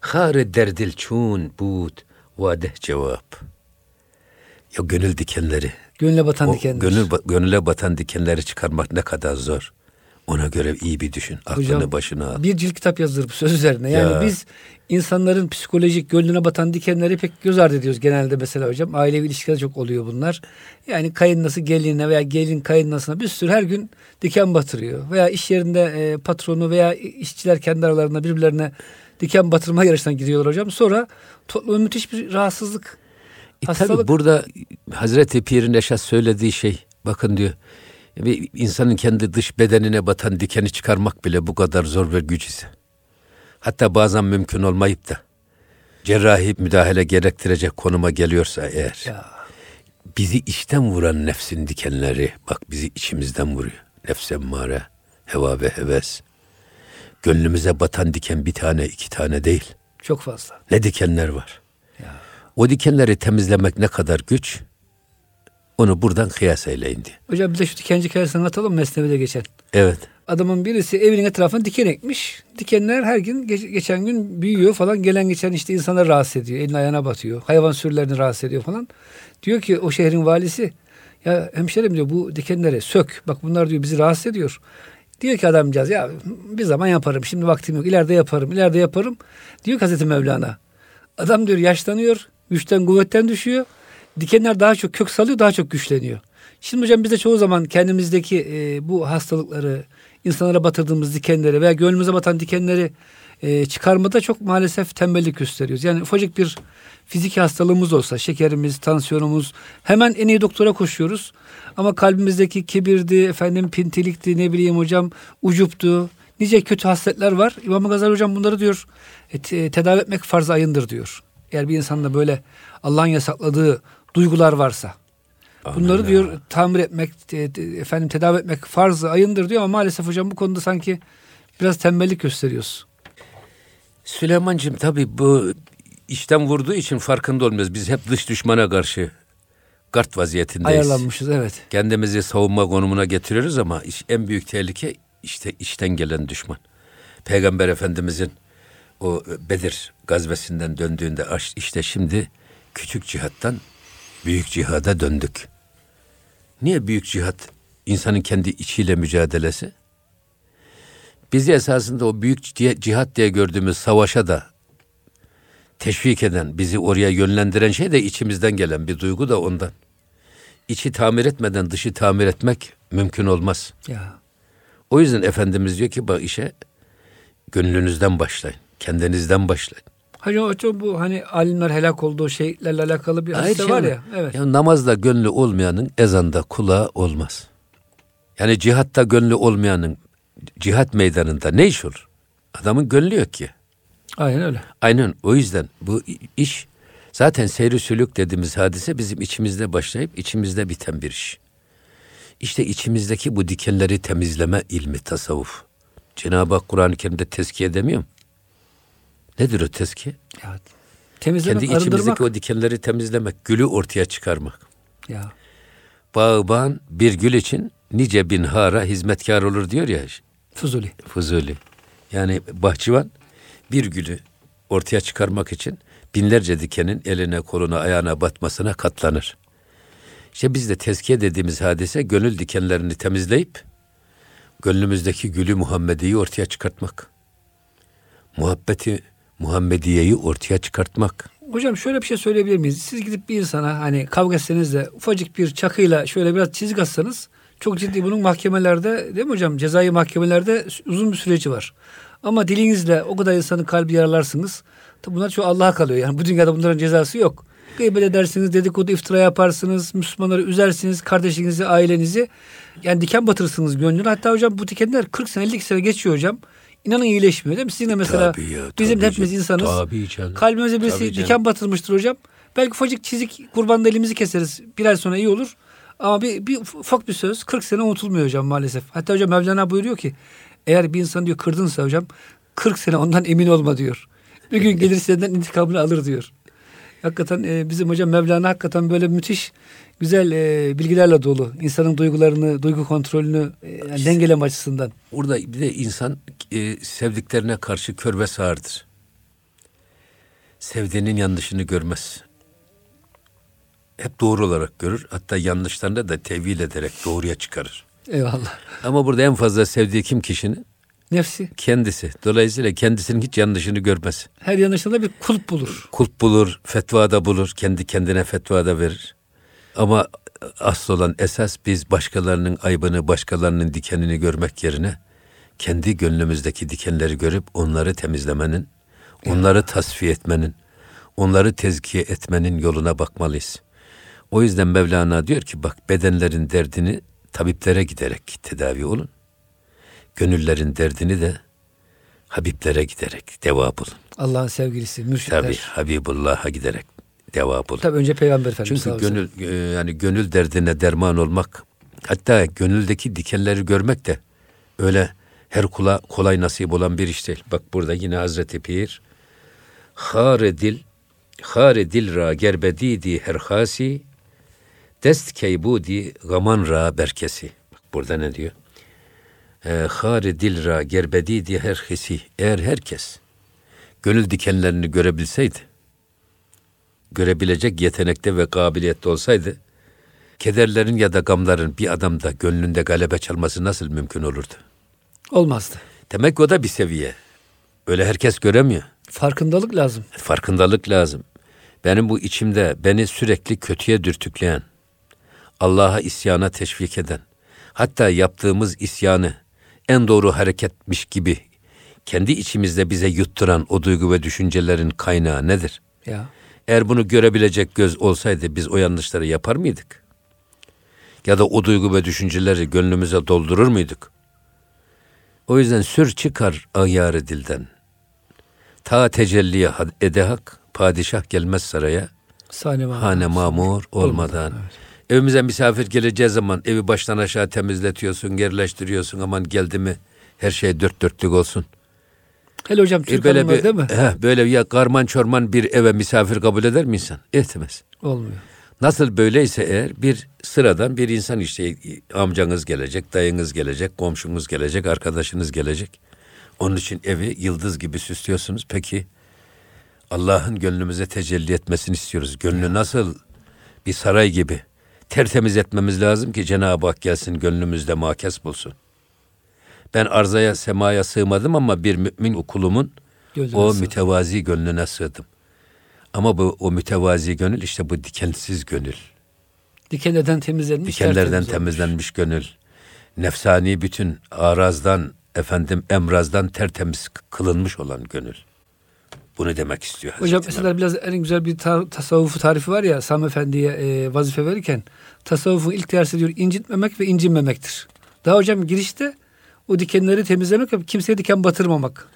Har derdil çun bud vadeh cevap. Ya gönül dikenleri.
Gönle batan
O
dikenler.
gönül, gönüle batan dikenleri çıkarmak ne kadar zor. Ona göre iyi bir düşün. Aklını
Hocam,
başına al.
Bir cilt kitap yazılır bu söz üzerine. Yani
Ya.
biz insanların psikolojik gönlüne batan dikenleri pek göz ardı ediyoruz genelde mesela hocam. Ailevi ilişkilerde çok oluyor bunlar. Yani kayınlası gelinine veya gelin kayınlasına bir sürü her gün diken batırıyor. Veya iş yerinde e, patronu veya işçiler kendi aralarında birbirlerine diken batırma yarışına gidiyorlar hocam. Sonra topluma müthiş bir rahatsızlık.
E
hastalık.
tabi burada Hazreti Pir'in esas söylediği şey bakın diyor bir insanın kendi dış bedenine batan dikeni çıkarmak bile bu kadar zor ve güç ise. Hatta bazen mümkün olmayıp da cerrahi müdahale gerektirecek konuma geliyorsa eğer
Ya.
bizi içten vuran nefsin dikenleri bak bizi içimizden vuruyor. Nefs emmare, heva ve heves. Gönlümüze batan diken bir tane iki tane değil.
Çok fazla.
Ne dikenler var.
Ya.
O dikenleri temizlemek ne kadar güç? Onu buradan kıyas eyleyin diye.
Hocam bir de şu dikenci hikayesini anlatalım Mesnevi'de geçen.
Evet.
Adamın birisi evinin etrafına diken ekmiş. Dikenler her gün geç- geçen gün büyüyor falan. Gelen geçen işte insanları rahatsız ediyor. Elini ayağına batıyor. Hayvan sürülerini rahatsız ediyor falan. Diyor ki o şehrin valisi Ya hemşerim diyor bu dikenleri sök. Bak bunlar diyor bizi rahatsız ediyor. Diyor ki adamcağız ya bir zaman yaparım. Şimdi vaktim yok. İleride yaparım. ileride yaparım. Diyor ki Hazreti Mevlana. Adam diyor yaşlanıyor. Güçten kuvvetten düşüyor. Dikenler daha çok kök salıyor. Daha çok güçleniyor. Şimdi hocam biz de çoğu zaman kendimizdeki e, bu hastalıkları, insanlara batırdığımız dikenleri veya gönlümüze batan dikenleri e, çıkarmada çok maalesef tembellik gösteriyoruz. Yani ufacık bir fiziki hastalığımız olsa, şekerimiz, tansiyonumuz hemen en iyi doktora koşuyoruz. Ama kalbimizdeki kibirdi, efendim pintilikti, ne bileyim hocam ucuptu. Nice kötü hasletler var. İmam Gazali hocam bunları diyor e, te, tedavi etmek farz ayındır diyor. Eğer bir insanda böyle Allah'ın yasakladığı duygular varsa. Bunları Amin diyor tamir etmek, efendim tedavi etmek farz ayındır diyor ama maalesef hocam bu konuda sanki biraz tembellik gösteriyoruz.
Süleyman'cığım tabii bu işten vurduğu için farkında olmuyoruz. Biz hep dış düşmana karşı kart vaziyetindeyiz.
Ayarlanmışız evet.
Kendimizi savunma konumuna getiriyoruz ama en büyük tehlike işte işten gelen düşman. Peygamber Efendimizin o Bedir gazvesinden döndüğünde işte şimdi küçük cihattan büyük cihada döndük. Niye büyük cihat? İnsanın kendi içiyle mücadelesi. Bizi esasında o büyük cihat diye gördüğümüz savaşa da teşvik eden, bizi oraya yönlendiren şey de içimizden gelen bir duygu da ondan. İçi tamir etmeden dışı tamir etmek mümkün olmaz. Ya. O yüzden Efendimiz diyor ki bak işe gönlünüzden başlayın. Kendinizden başlayın.
Hacı hocam bu hani alimler helak olduğu şeylerle alakalı bir hadise var ya. Evet.
Ya namazda gönlü olmayanın ezanda kulağı olmaz. Yani cihatta gönlü olmayanın cihat meydanında ne iş olur? Adamın gönlü yok ki.
Aynen öyle.
Aynen o yüzden bu iş zaten seyri sülük dediğimiz hadise bizim içimizde başlayıp içimizde biten bir iş. İşte içimizdeki bu dikenleri temizleme ilmi tasavvuf. Cenab-ı Hak Kur'an-ı Kerim'de tezkiye demiyor mu? Nedir o tezkiye? Ya, temizlemek, Kendi içimizdeki arındırmak. o dikenleri temizlemek, gülü ortaya çıkarmak. Ya. Bağban bir gül için nice bin hara hizmetkar olur diyor ya.
Fuzuli.
Fuzuli. Yani bahçıvan bir gülü ortaya çıkarmak için binlerce dikenin eline, koluna, ayağına batmasına katlanır. İşte biz de tezkiye dediğimiz hadise gönül dikenlerini temizleyip gönlümüzdeki gülü Muhammedi'yi ortaya çıkartmak. Muhabbeti Muhammediye'yi ortaya çıkartmak.
Hocam şöyle bir şey söyleyebilir miyiz? Siz gidip bir insana hani kavga etseniz de ufacık bir çakıyla şöyle biraz çizik atsanız çok ciddi bunun mahkemelerde değil mi hocam? Cezai mahkemelerde uzun bir süreci var. Ama dilinizle o kadar insanın kalbi yaralarsınız. Tabi bunlar çok Allah'a kalıyor. Yani bu dünyada bunların cezası yok. Gıybet edersiniz, dedikodu iftira yaparsınız, Müslümanları üzersiniz, kardeşinizi, ailenizi. Yani diken batırırsınız gönlüne. Hatta hocam bu dikenler 40 sene, 50 sene geçiyor hocam. İnanın iyileşmiyor değil mi? Sizin de mesela tabii ya, tabii bizim de hepimiz insanız. Tabii canım. Kalbimize birisi tabii diken batırmıştır hocam. Belki ufacık çizik kurbanda elimizi keseriz. Bir ay sonra iyi olur. Ama bir, bir ufak bir söz 40 sene unutulmuyor hocam maalesef. Hatta hocam Mevlana buyuruyor ki eğer bir insan diyor kırdınsa hocam 40 sene ondan emin olma diyor. Bir gün gelir senden intikamını alır diyor. Hakikaten e, bizim hocam Mevlana hakikaten böyle müthiş güzel e, bilgilerle dolu. İnsanın duygularını, duygu kontrolünü e, yani dengeleme açısından.
Orada bir de insan e, sevdiklerine karşı kör ve sağırdır. Sevdiğinin yanlışını görmez. Hep doğru olarak görür. Hatta yanlışlarını da tevil ederek doğruya çıkarır.
Eyvallah.
Ama burada en fazla sevdiği kim kişinin?
Nefsi.
Kendisi. Dolayısıyla kendisinin hiç yanlışını görmez.
Her yanlışında bir kulp bulur.
Kulp bulur, fetvada bulur, kendi kendine fetvada verir. Ama asıl olan esas biz başkalarının aybını, başkalarının dikenini görmek yerine kendi gönlümüzdeki dikenleri görüp onları temizlemenin, onları tasfiye etmenin, onları tezkiye etmenin yoluna bakmalıyız. O yüzden Mevlana diyor ki bak bedenlerin derdini tabiplere giderek tedavi olun. Gönüllerin derdini de Habiblere giderek deva bulun.
Allah'ın sevgilisi, mürşitler.
Tabi Habibullah'a giderek deva bulun.
Tabi önce Peygamber Efendimiz
Çünkü gönül e, yani gönül derdine derman olmak hatta gönüldeki dikenleri görmek de öyle her kula kolay nasip olan bir iş değil. Bak burada yine Hazreti Pir Haredil Haredil ra gerbedidi herhasi dest keybudi gaman ra berkesi. Bak burada ne diyor? E, Haredil ra gerbedidi herhesi eğer herkes gönül dikenlerini görebilseydi görebilecek yetenekte ve kabiliyette olsaydı kederlerin ya da gamların bir adamda gönlünde galebe çalması nasıl mümkün olurdu?
Olmazdı.
Demek o da bir seviye. Öyle herkes göremiyor.
Farkındalık lazım.
Farkındalık lazım. Benim bu içimde beni sürekli kötüye dürtükleyen, Allah'a isyana teşvik eden, hatta yaptığımız isyanı en doğru hareketmiş gibi kendi içimizde bize yutturan o duygu ve düşüncelerin kaynağı nedir?
Ya.
Eğer bunu görebilecek göz olsaydı biz o yanlışları yapar mıydık? Ya da o duygu ve düşünceleri gönlümüze doldurur muyduk? O yüzden sür çıkar ayarı dilden. Ta tecelliye edehak, padişah gelmez saraya.
Sahne mamur.
Hane mamur olmadan. Evet. Evimize misafir geleceği zaman evi baştan aşağı temizletiyorsun, yerleştiriyorsun. Aman geldi mi her şey dört dörtlük olsun.
Hele hocam Türk
e böyle bir,
değil mi?
He, böyle ya karman çorman bir eve misafir kabul eder mi insan? Etmez.
Olmuyor.
Nasıl böyleyse eğer bir sıradan bir insan işte amcanız gelecek, dayınız gelecek, komşunuz gelecek, arkadaşınız gelecek. Onun için evi yıldız gibi süslüyorsunuz. Peki Allah'ın gönlümüze tecelli etmesini istiyoruz. Gönlü nasıl bir saray gibi tertemiz etmemiz lazım ki Cenab-ı Hak gelsin gönlümüzde makes bulsun. Ben arzaya semaya sığmadım ama bir mümin kulumun Gözüne o sığ. mütevazi gönlüne sığdım. Ama bu o mütevazi gönül işte bu dikensiz gönül.
Dikenlerden temizlenmiş.
Dikenlerden temizlenmiş gönül. Nefsani bütün arazdan, efendim emrazdan tertemiz kılınmış olan gönül. Bunu demek istiyor.
Hocam Hazreti mesela biraz en güzel bir ta- tasavvufu tarifi var ya Sami Efendi'ye e, vazife verirken tasavvufun ilk dersi diyor incitmemek ve incinmemektir. Daha hocam girişte o dikenleri temizlemek ve kimseye diken batırmamak.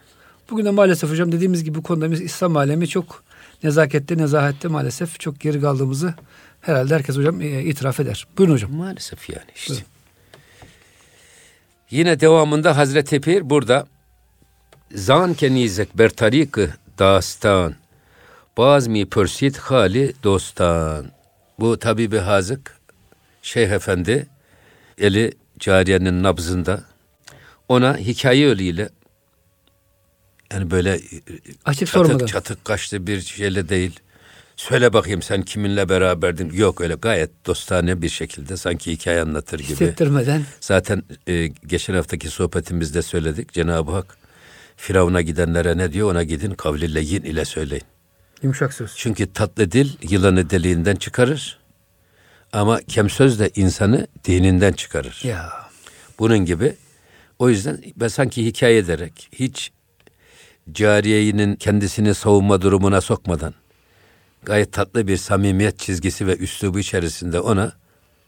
Bugün de maalesef hocam dediğimiz gibi bu konuda biz İslam alemi çok nezakette, nezahette maalesef çok geri kaldığımızı herhalde herkes hocam e, itiraf eder. Buyurun hocam.
Maalesef yani işte. Buyurun. Yine devamında Hazreti Pir burada zan kenizek ber tarikı dastan baz mi pörsit hali dostan. Bu tabibi hazık Şeyh Efendi eli cariyenin nabzında ona hikaye yoluyla yani böyle e,
Açık
çatık
sormadan.
çatık kaçtı bir şeyle değil. Söyle bakayım sen kiminle beraberdin? Yok öyle gayet dostane bir şekilde sanki hikaye anlatır gibi.
Hissettirmeden.
Zaten e, geçen haftaki sohbetimizde söyledik. Cenab-ı Hak Firavun'a gidenlere ne diyor? Ona gidin kavliyle yin ile söyleyin.
Yumuşak söz.
Çünkü tatlı dil yılanı deliğinden çıkarır. Ama kem söz de insanı dininden çıkarır.
Ya.
Bunun gibi o yüzden ben sanki hikaye ederek hiç cariyeyinin kendisini savunma durumuna sokmadan gayet tatlı bir samimiyet çizgisi ve üslubu içerisinde ona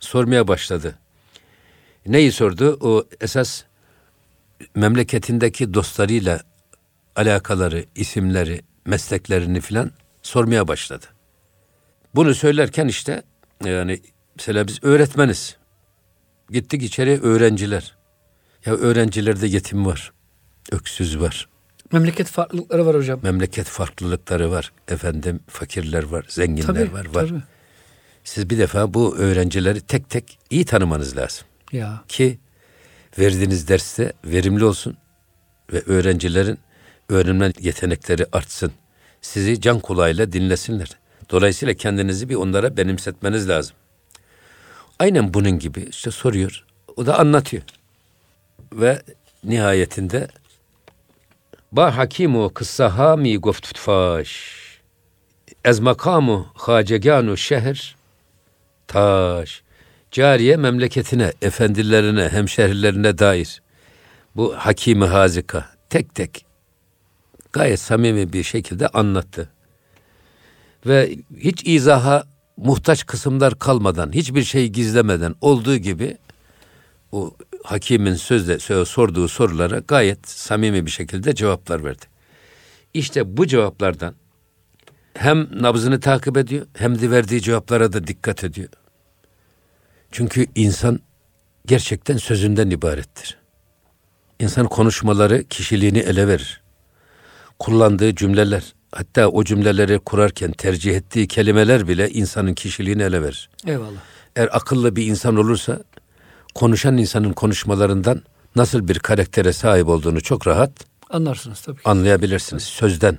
sormaya başladı. Neyi sordu? O esas memleketindeki dostlarıyla alakaları, isimleri, mesleklerini filan sormaya başladı. Bunu söylerken işte yani mesela biz öğretmeniz. Gittik içeri öğrenciler. Ya öğrencilerde yetim var. Öksüz var.
Memleket farklılıkları var hocam.
Memleket farklılıkları var. Efendim fakirler var, zenginler tabii, var. var. Tabii. Siz bir defa bu öğrencileri tek tek iyi tanımanız lazım.
Ya.
Ki verdiğiniz derste verimli olsun ve öğrencilerin öğrenme yetenekleri artsın. Sizi can kulağıyla dinlesinler. Dolayısıyla kendinizi bir onlara benimsetmeniz lazım. Aynen bunun gibi işte soruyor. O da anlatıyor. Ve nihayetinde Ba hakimu kıssaha mi goft faş. Ez makamu haceganu şehir taş. Cariye memleketine, efendilerine, hemşehrilerine dair bu hakimi hazika tek tek gayet samimi bir şekilde anlattı. Ve hiç izaha muhtaç kısımlar kalmadan, hiçbir şey gizlemeden olduğu gibi o hakimin sözle sorduğu sorulara gayet samimi bir şekilde cevaplar verdi. İşte bu cevaplardan hem nabzını takip ediyor hem de verdiği cevaplara da dikkat ediyor. Çünkü insan gerçekten sözünden ibarettir. İnsan konuşmaları kişiliğini ele verir. Kullandığı cümleler, hatta o cümleleri kurarken tercih ettiği kelimeler bile insanın kişiliğini ele verir.
Eyvallah.
Eğer akıllı bir insan olursa konuşan insanın konuşmalarından nasıl bir karaktere sahip olduğunu çok rahat
anlarsınız tabii.
Anlayabilirsiniz tabii. sözden.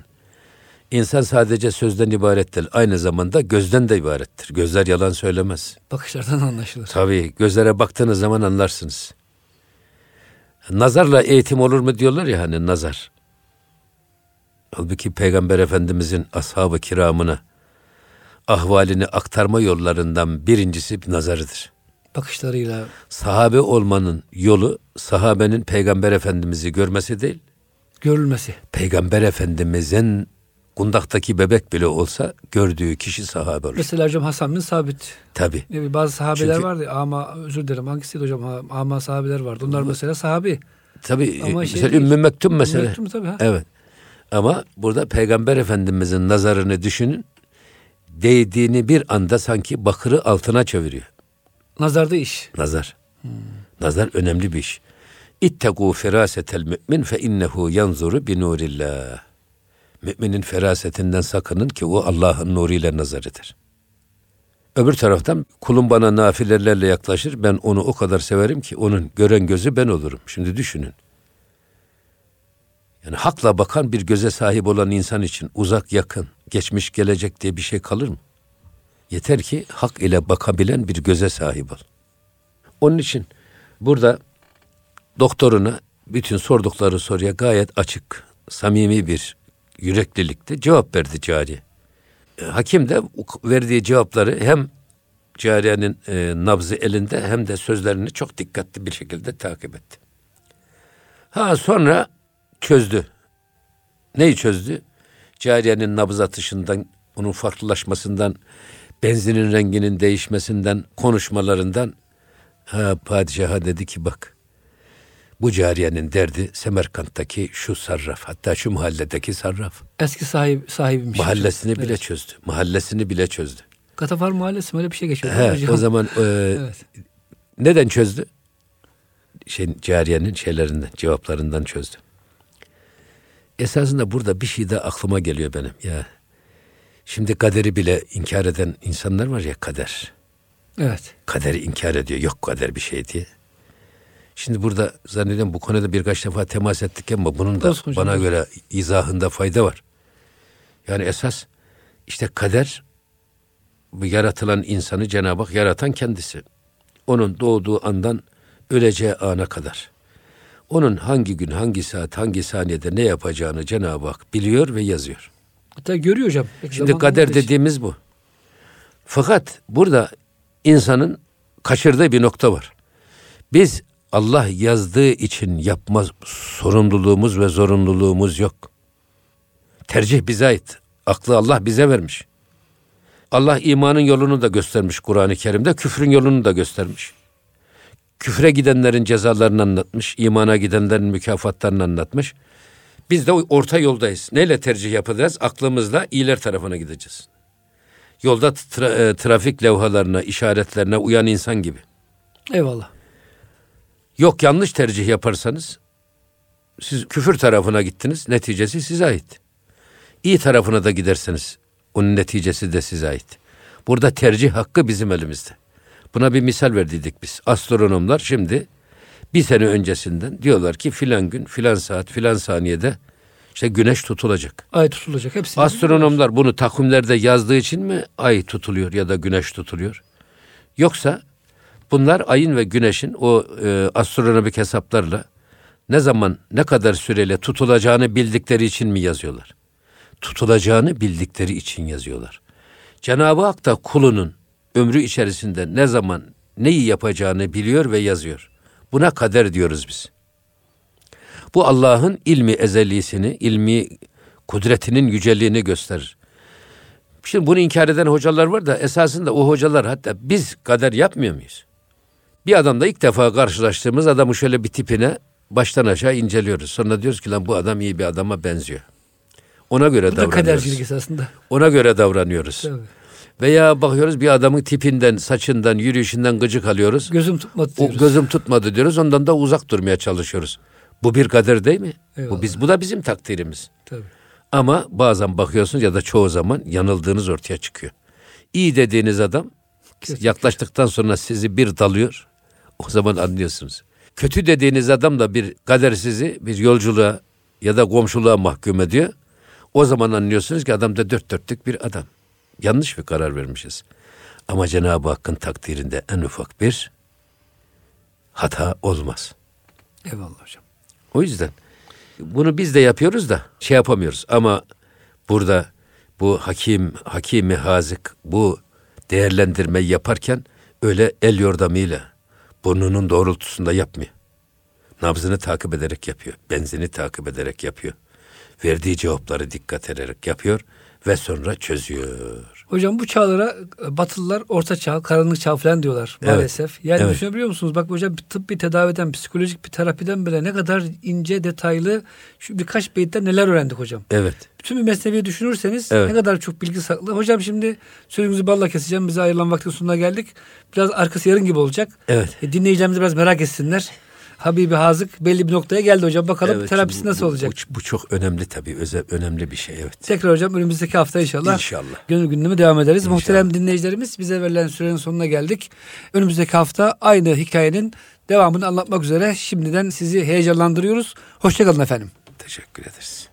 İnsan sadece sözden ibaret değil. Aynı zamanda gözden de ibarettir. Gözler yalan söylemez.
Bakışlardan anlaşılır.
Tabii gözlere baktığınız zaman anlarsınız. Nazarla eğitim olur mu diyorlar ya hani nazar. Halbuki Peygamber Efendimizin ashab-ı kiramına ahvalini aktarma yollarından birincisi nazarıdır.
Bakışlarıyla.
Sahabe olmanın yolu sahabenin Peygamber Efendimiz'i görmesi değil.
Görülmesi.
Peygamber Efendimizin kundaktaki bebek bile olsa gördüğü kişi sahabe olur.
Mesela hocam Hasan bin Sabit.
Tabi.
Bazı sahabeler
Çünkü,
vardı ama özür dilerim hangisiydi hocam ama sahabeler vardı. Onlar mesela sahabi.
Tabi mesela şey, Ümmü Mektum mesela.
Mektum tabii ha.
Evet. Ama burada Peygamber Efendimizin nazarını düşünün. Değdiğini bir anda sanki bakırı altına çeviriyor.
Nazarda iş.
Nazar. Hmm. Nazar önemli bir iş. İttegû ferasetel mümin fe innehu yanzuru bi nurillah. Müminin ferasetinden sakının ki o Allah'ın nuruyla nazar eder. Öbür taraftan kulum bana nafilelerle yaklaşır. Ben onu o kadar severim ki onun gören gözü ben olurum. Şimdi düşünün. Yani hakla bakan bir göze sahip olan insan için uzak yakın, geçmiş gelecek diye bir şey kalır mı? Yeter ki hak ile bakabilen bir göze sahip ol. Onun için burada doktoruna bütün sordukları soruya gayet açık, samimi bir yüreklilikte cevap verdi cari. E, hakim de verdiği cevapları hem cariyenin e, nabzı elinde hem de sözlerini çok dikkatli bir şekilde takip etti. Ha sonra çözdü. Neyi çözdü? Cariyenin nabız atışından, onun farklılaşmasından, benzinin renginin değişmesinden, konuşmalarından ha, padişaha dedi ki bak bu cariyenin derdi Semerkant'taki şu sarraf hatta şu mahalledeki sarraf.
Eski sahip sahibiymiş.
Mahallesini evet. bile çözdü. Mahallesini bile çözdü.
Katafar mahallesi öyle bir şey geçiyor.
He, o zaman e, evet. neden çözdü? Şey, cariyenin şeylerinden, cevaplarından çözdü. Esasında burada bir şey de aklıma geliyor benim. Ya Şimdi kaderi bile inkar eden insanlar var ya kader.
Evet.
Kaderi inkar ediyor. Yok kader bir şey diye. Şimdi burada zannediyorum bu konuda birkaç defa temas ettik ama bunun da Olsun bana hocam. göre izahında fayda var. Yani esas işte kader bu yaratılan insanı Cenab-ı Hak yaratan kendisi. Onun doğduğu andan öleceği ana kadar. Onun hangi gün, hangi saat, hangi saniyede ne yapacağını Cenab-ı Hak biliyor ve yazıyor.
Hatta görüyor hocam.
Peki Şimdi kader dediğimiz bu. Fakat burada insanın kaçırdığı bir nokta var. Biz Allah yazdığı için yapma sorumluluğumuz ve zorunluluğumuz yok. Tercih bize ait. Aklı Allah bize vermiş. Allah imanın yolunu da göstermiş Kur'an-ı Kerim'de, küfrün yolunu da göstermiş. Küfre gidenlerin cezalarını anlatmış, imana gidenlerin mükafatlarını anlatmış. Biz de orta yoldayız. Neyle tercih yapacağız? Aklımızla iyiler tarafına gideceğiz. Yolda tra- e, trafik levhalarına, işaretlerine uyan insan gibi.
Eyvallah.
Yok yanlış tercih yaparsanız siz küfür tarafına gittiniz. Neticesi size ait. İyi tarafına da giderseniz onun neticesi de size ait. Burada tercih hakkı bizim elimizde. Buna bir misal verdiydik biz. Astronomlar şimdi bir sene öncesinden diyorlar ki filan gün, filan saat, filan saniyede işte güneş tutulacak.
Ay tutulacak hepsi.
Astronomlar bunu takvimlerde yazdığı için mi ay tutuluyor ya da güneş tutuluyor? Yoksa bunlar ayın ve güneşin o e, astronomik hesaplarla ne zaman ne kadar süreyle tutulacağını bildikleri için mi yazıyorlar? Tutulacağını bildikleri için yazıyorlar. Cenab-ı Hak da kulunun ömrü içerisinde ne zaman neyi yapacağını biliyor ve yazıyor. Buna kader diyoruz biz. Bu Allah'ın ilmi ezelisini, ilmi kudretinin yüceliğini gösterir. Şimdi bunu inkar eden hocalar var da esasında o hocalar hatta biz kader yapmıyor muyuz? Bir adamla ilk defa karşılaştığımız adamı şöyle bir tipine baştan aşağı inceliyoruz. Sonra diyoruz ki lan bu adam iyi bir adama benziyor. Ona göre bu davranıyoruz. kadercilik esasında. Ona göre davranıyoruz. Tabii. Veya bakıyoruz bir adamın tipinden, saçından, yürüyüşünden gıcık alıyoruz.
Gözüm tutmadı
diyoruz. O gözüm tutmadı diyoruz. Ondan da uzak durmaya çalışıyoruz. Bu bir kader değil mi? Eyvallah. Bu biz bu da bizim takdirimiz. Tabii. Ama bazen bakıyorsunuz ya da çoğu zaman yanıldığınız ortaya çıkıyor. İyi dediğiniz adam Kesinlikle. yaklaştıktan sonra sizi bir dalıyor. O zaman anlıyorsunuz. Kötü dediğiniz adam da bir kader sizi bir yolculuğa ya da komşuluğa mahkum ediyor. O zaman anlıyorsunuz ki adam da dört dörtlük bir adam. Yanlış bir karar vermişiz. Ama Cenab-ı Hakk'ın takdirinde en ufak bir hata olmaz.
Eyvallah hocam.
O yüzden bunu biz de yapıyoruz da şey yapamıyoruz. Ama burada bu hakim, hakimi hazık bu değerlendirmeyi yaparken öyle el yordamıyla burnunun doğrultusunda yapmıyor. Nabzını takip ederek yapıyor. Benzini takip ederek yapıyor. Verdiği cevapları dikkat ederek yapıyor ve sonra çözüyor.
Hocam bu çağlara e, Batılılar orta çağ, karanlık çağ falan diyorlar
Evet.
maalesef. Yani
Evet.
düşünebiliyor musunuz? Bak hocam tıp bir tedaviden, psikolojik bir terapiden bile ne kadar ince, detaylı şu birkaç beyitten neler öğrendik hocam.
Evet.
Bütün bir mesneviyi düşünürseniz
Evet.
ne kadar çok bilgi saklı. Hocam şimdi sözümüzü balla keseceğim. Bize ayrılan vaktin sonuna geldik. Biraz arkası yarın gibi olacak.
Evet.
E, dinleyicilerimiz biraz merak etsinler. Habibi Hazık belli bir noktaya geldi hocam. Bakalım
Evet,
terapisi
bu-
nasıl
bu-
olacak?
Bu, bu çok önemli tabii. Özel, önemli bir şey evet.
Tekrar hocam önümüzdeki hafta inşallah,
İnşallah.
gönül gündemi devam ederiz.
İnşallah.
Muhterem dinleyicilerimiz bize verilen sürenin sonuna geldik. Önümüzdeki hafta aynı hikayenin devamını anlatmak üzere şimdiden sizi heyecanlandırıyoruz. Hoşçakalın efendim.
Teşekkür ederiz.